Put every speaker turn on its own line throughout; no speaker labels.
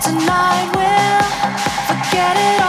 tonight we'll forget it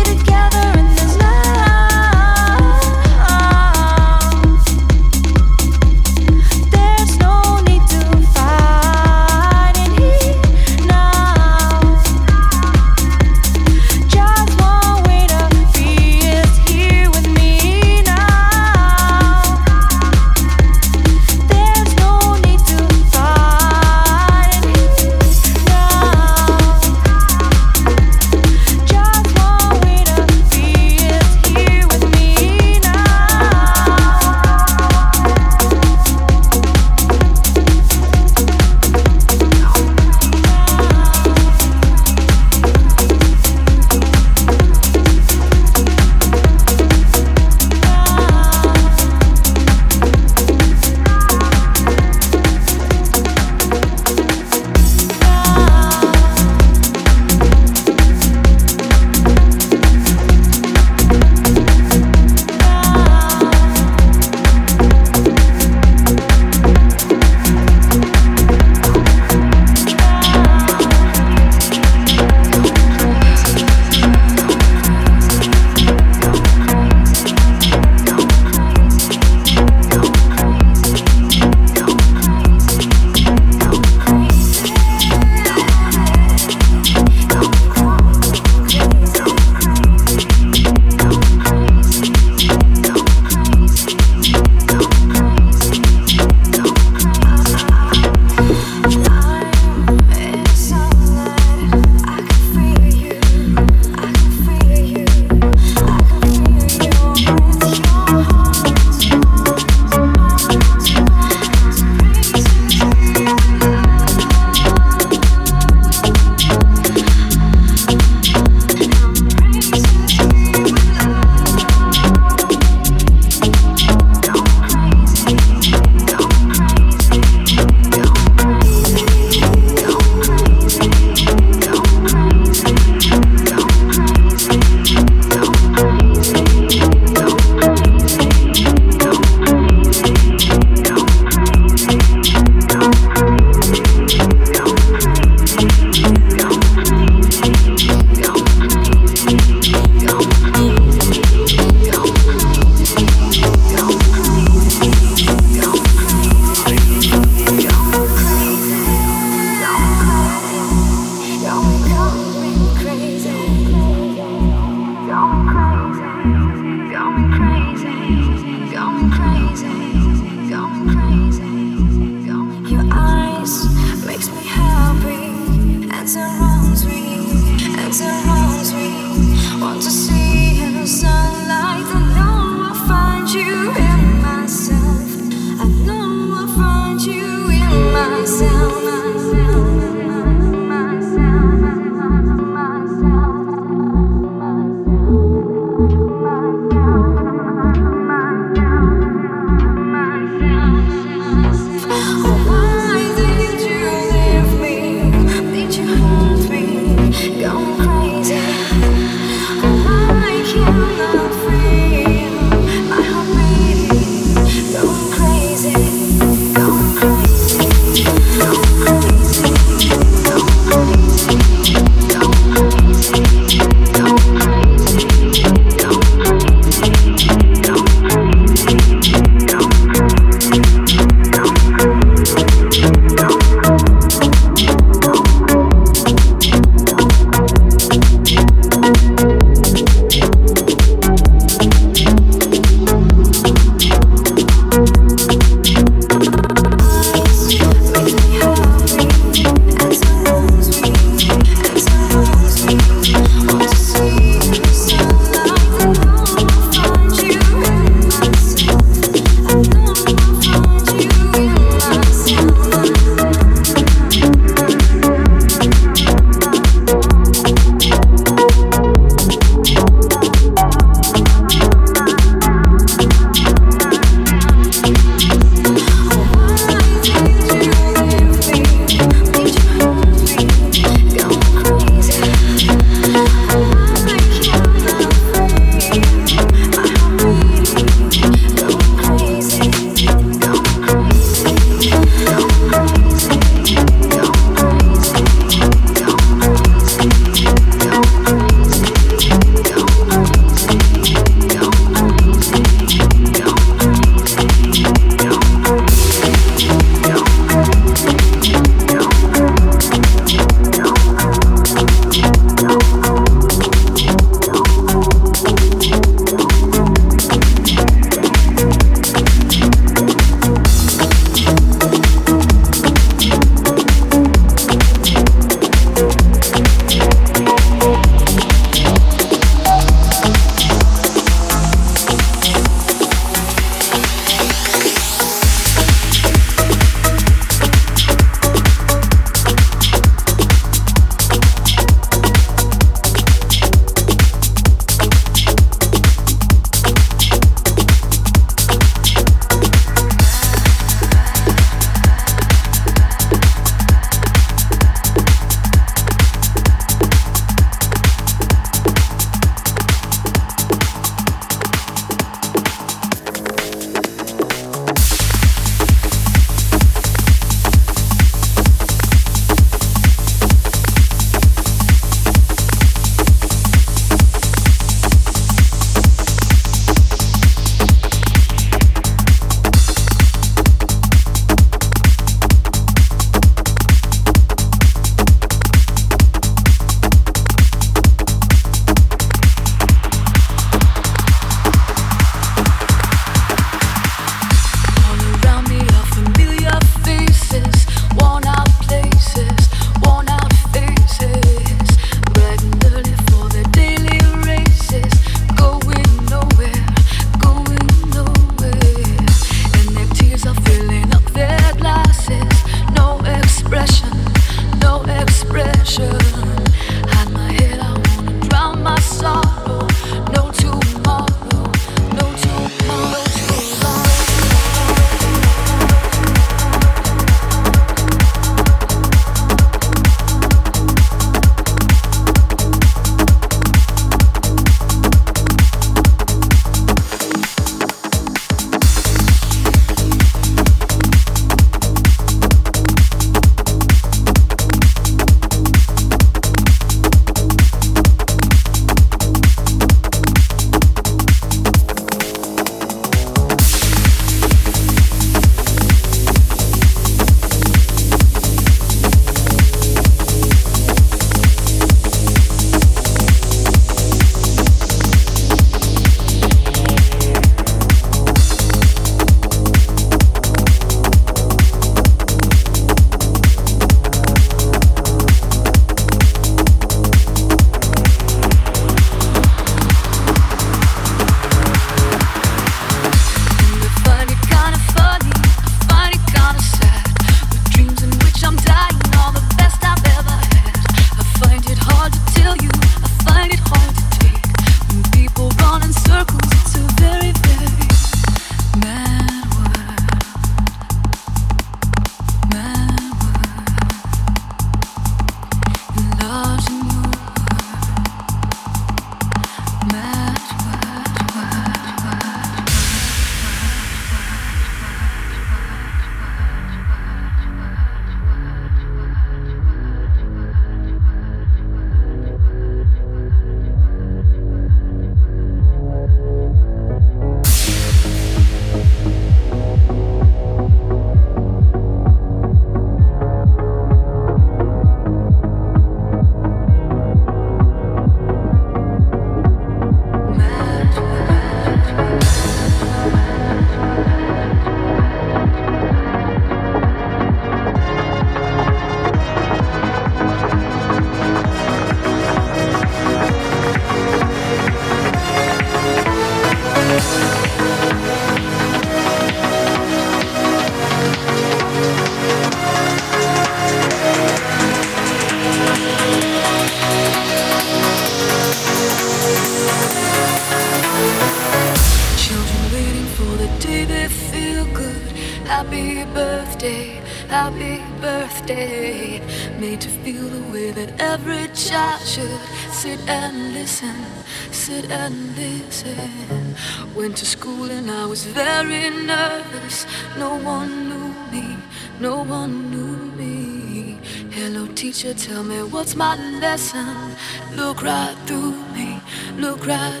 and
listen. Went to school and I was very nervous. No one knew me, no one knew me. Hello, teacher, tell me what's my lesson. Look right through me, look right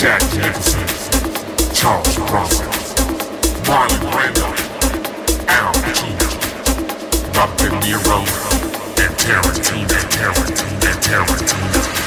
Jack Nicholson, Charles Bronson, Marlon Brando, Al Pacino, Robert De Niro, and Tarantino, Tarantino,
Tarantino.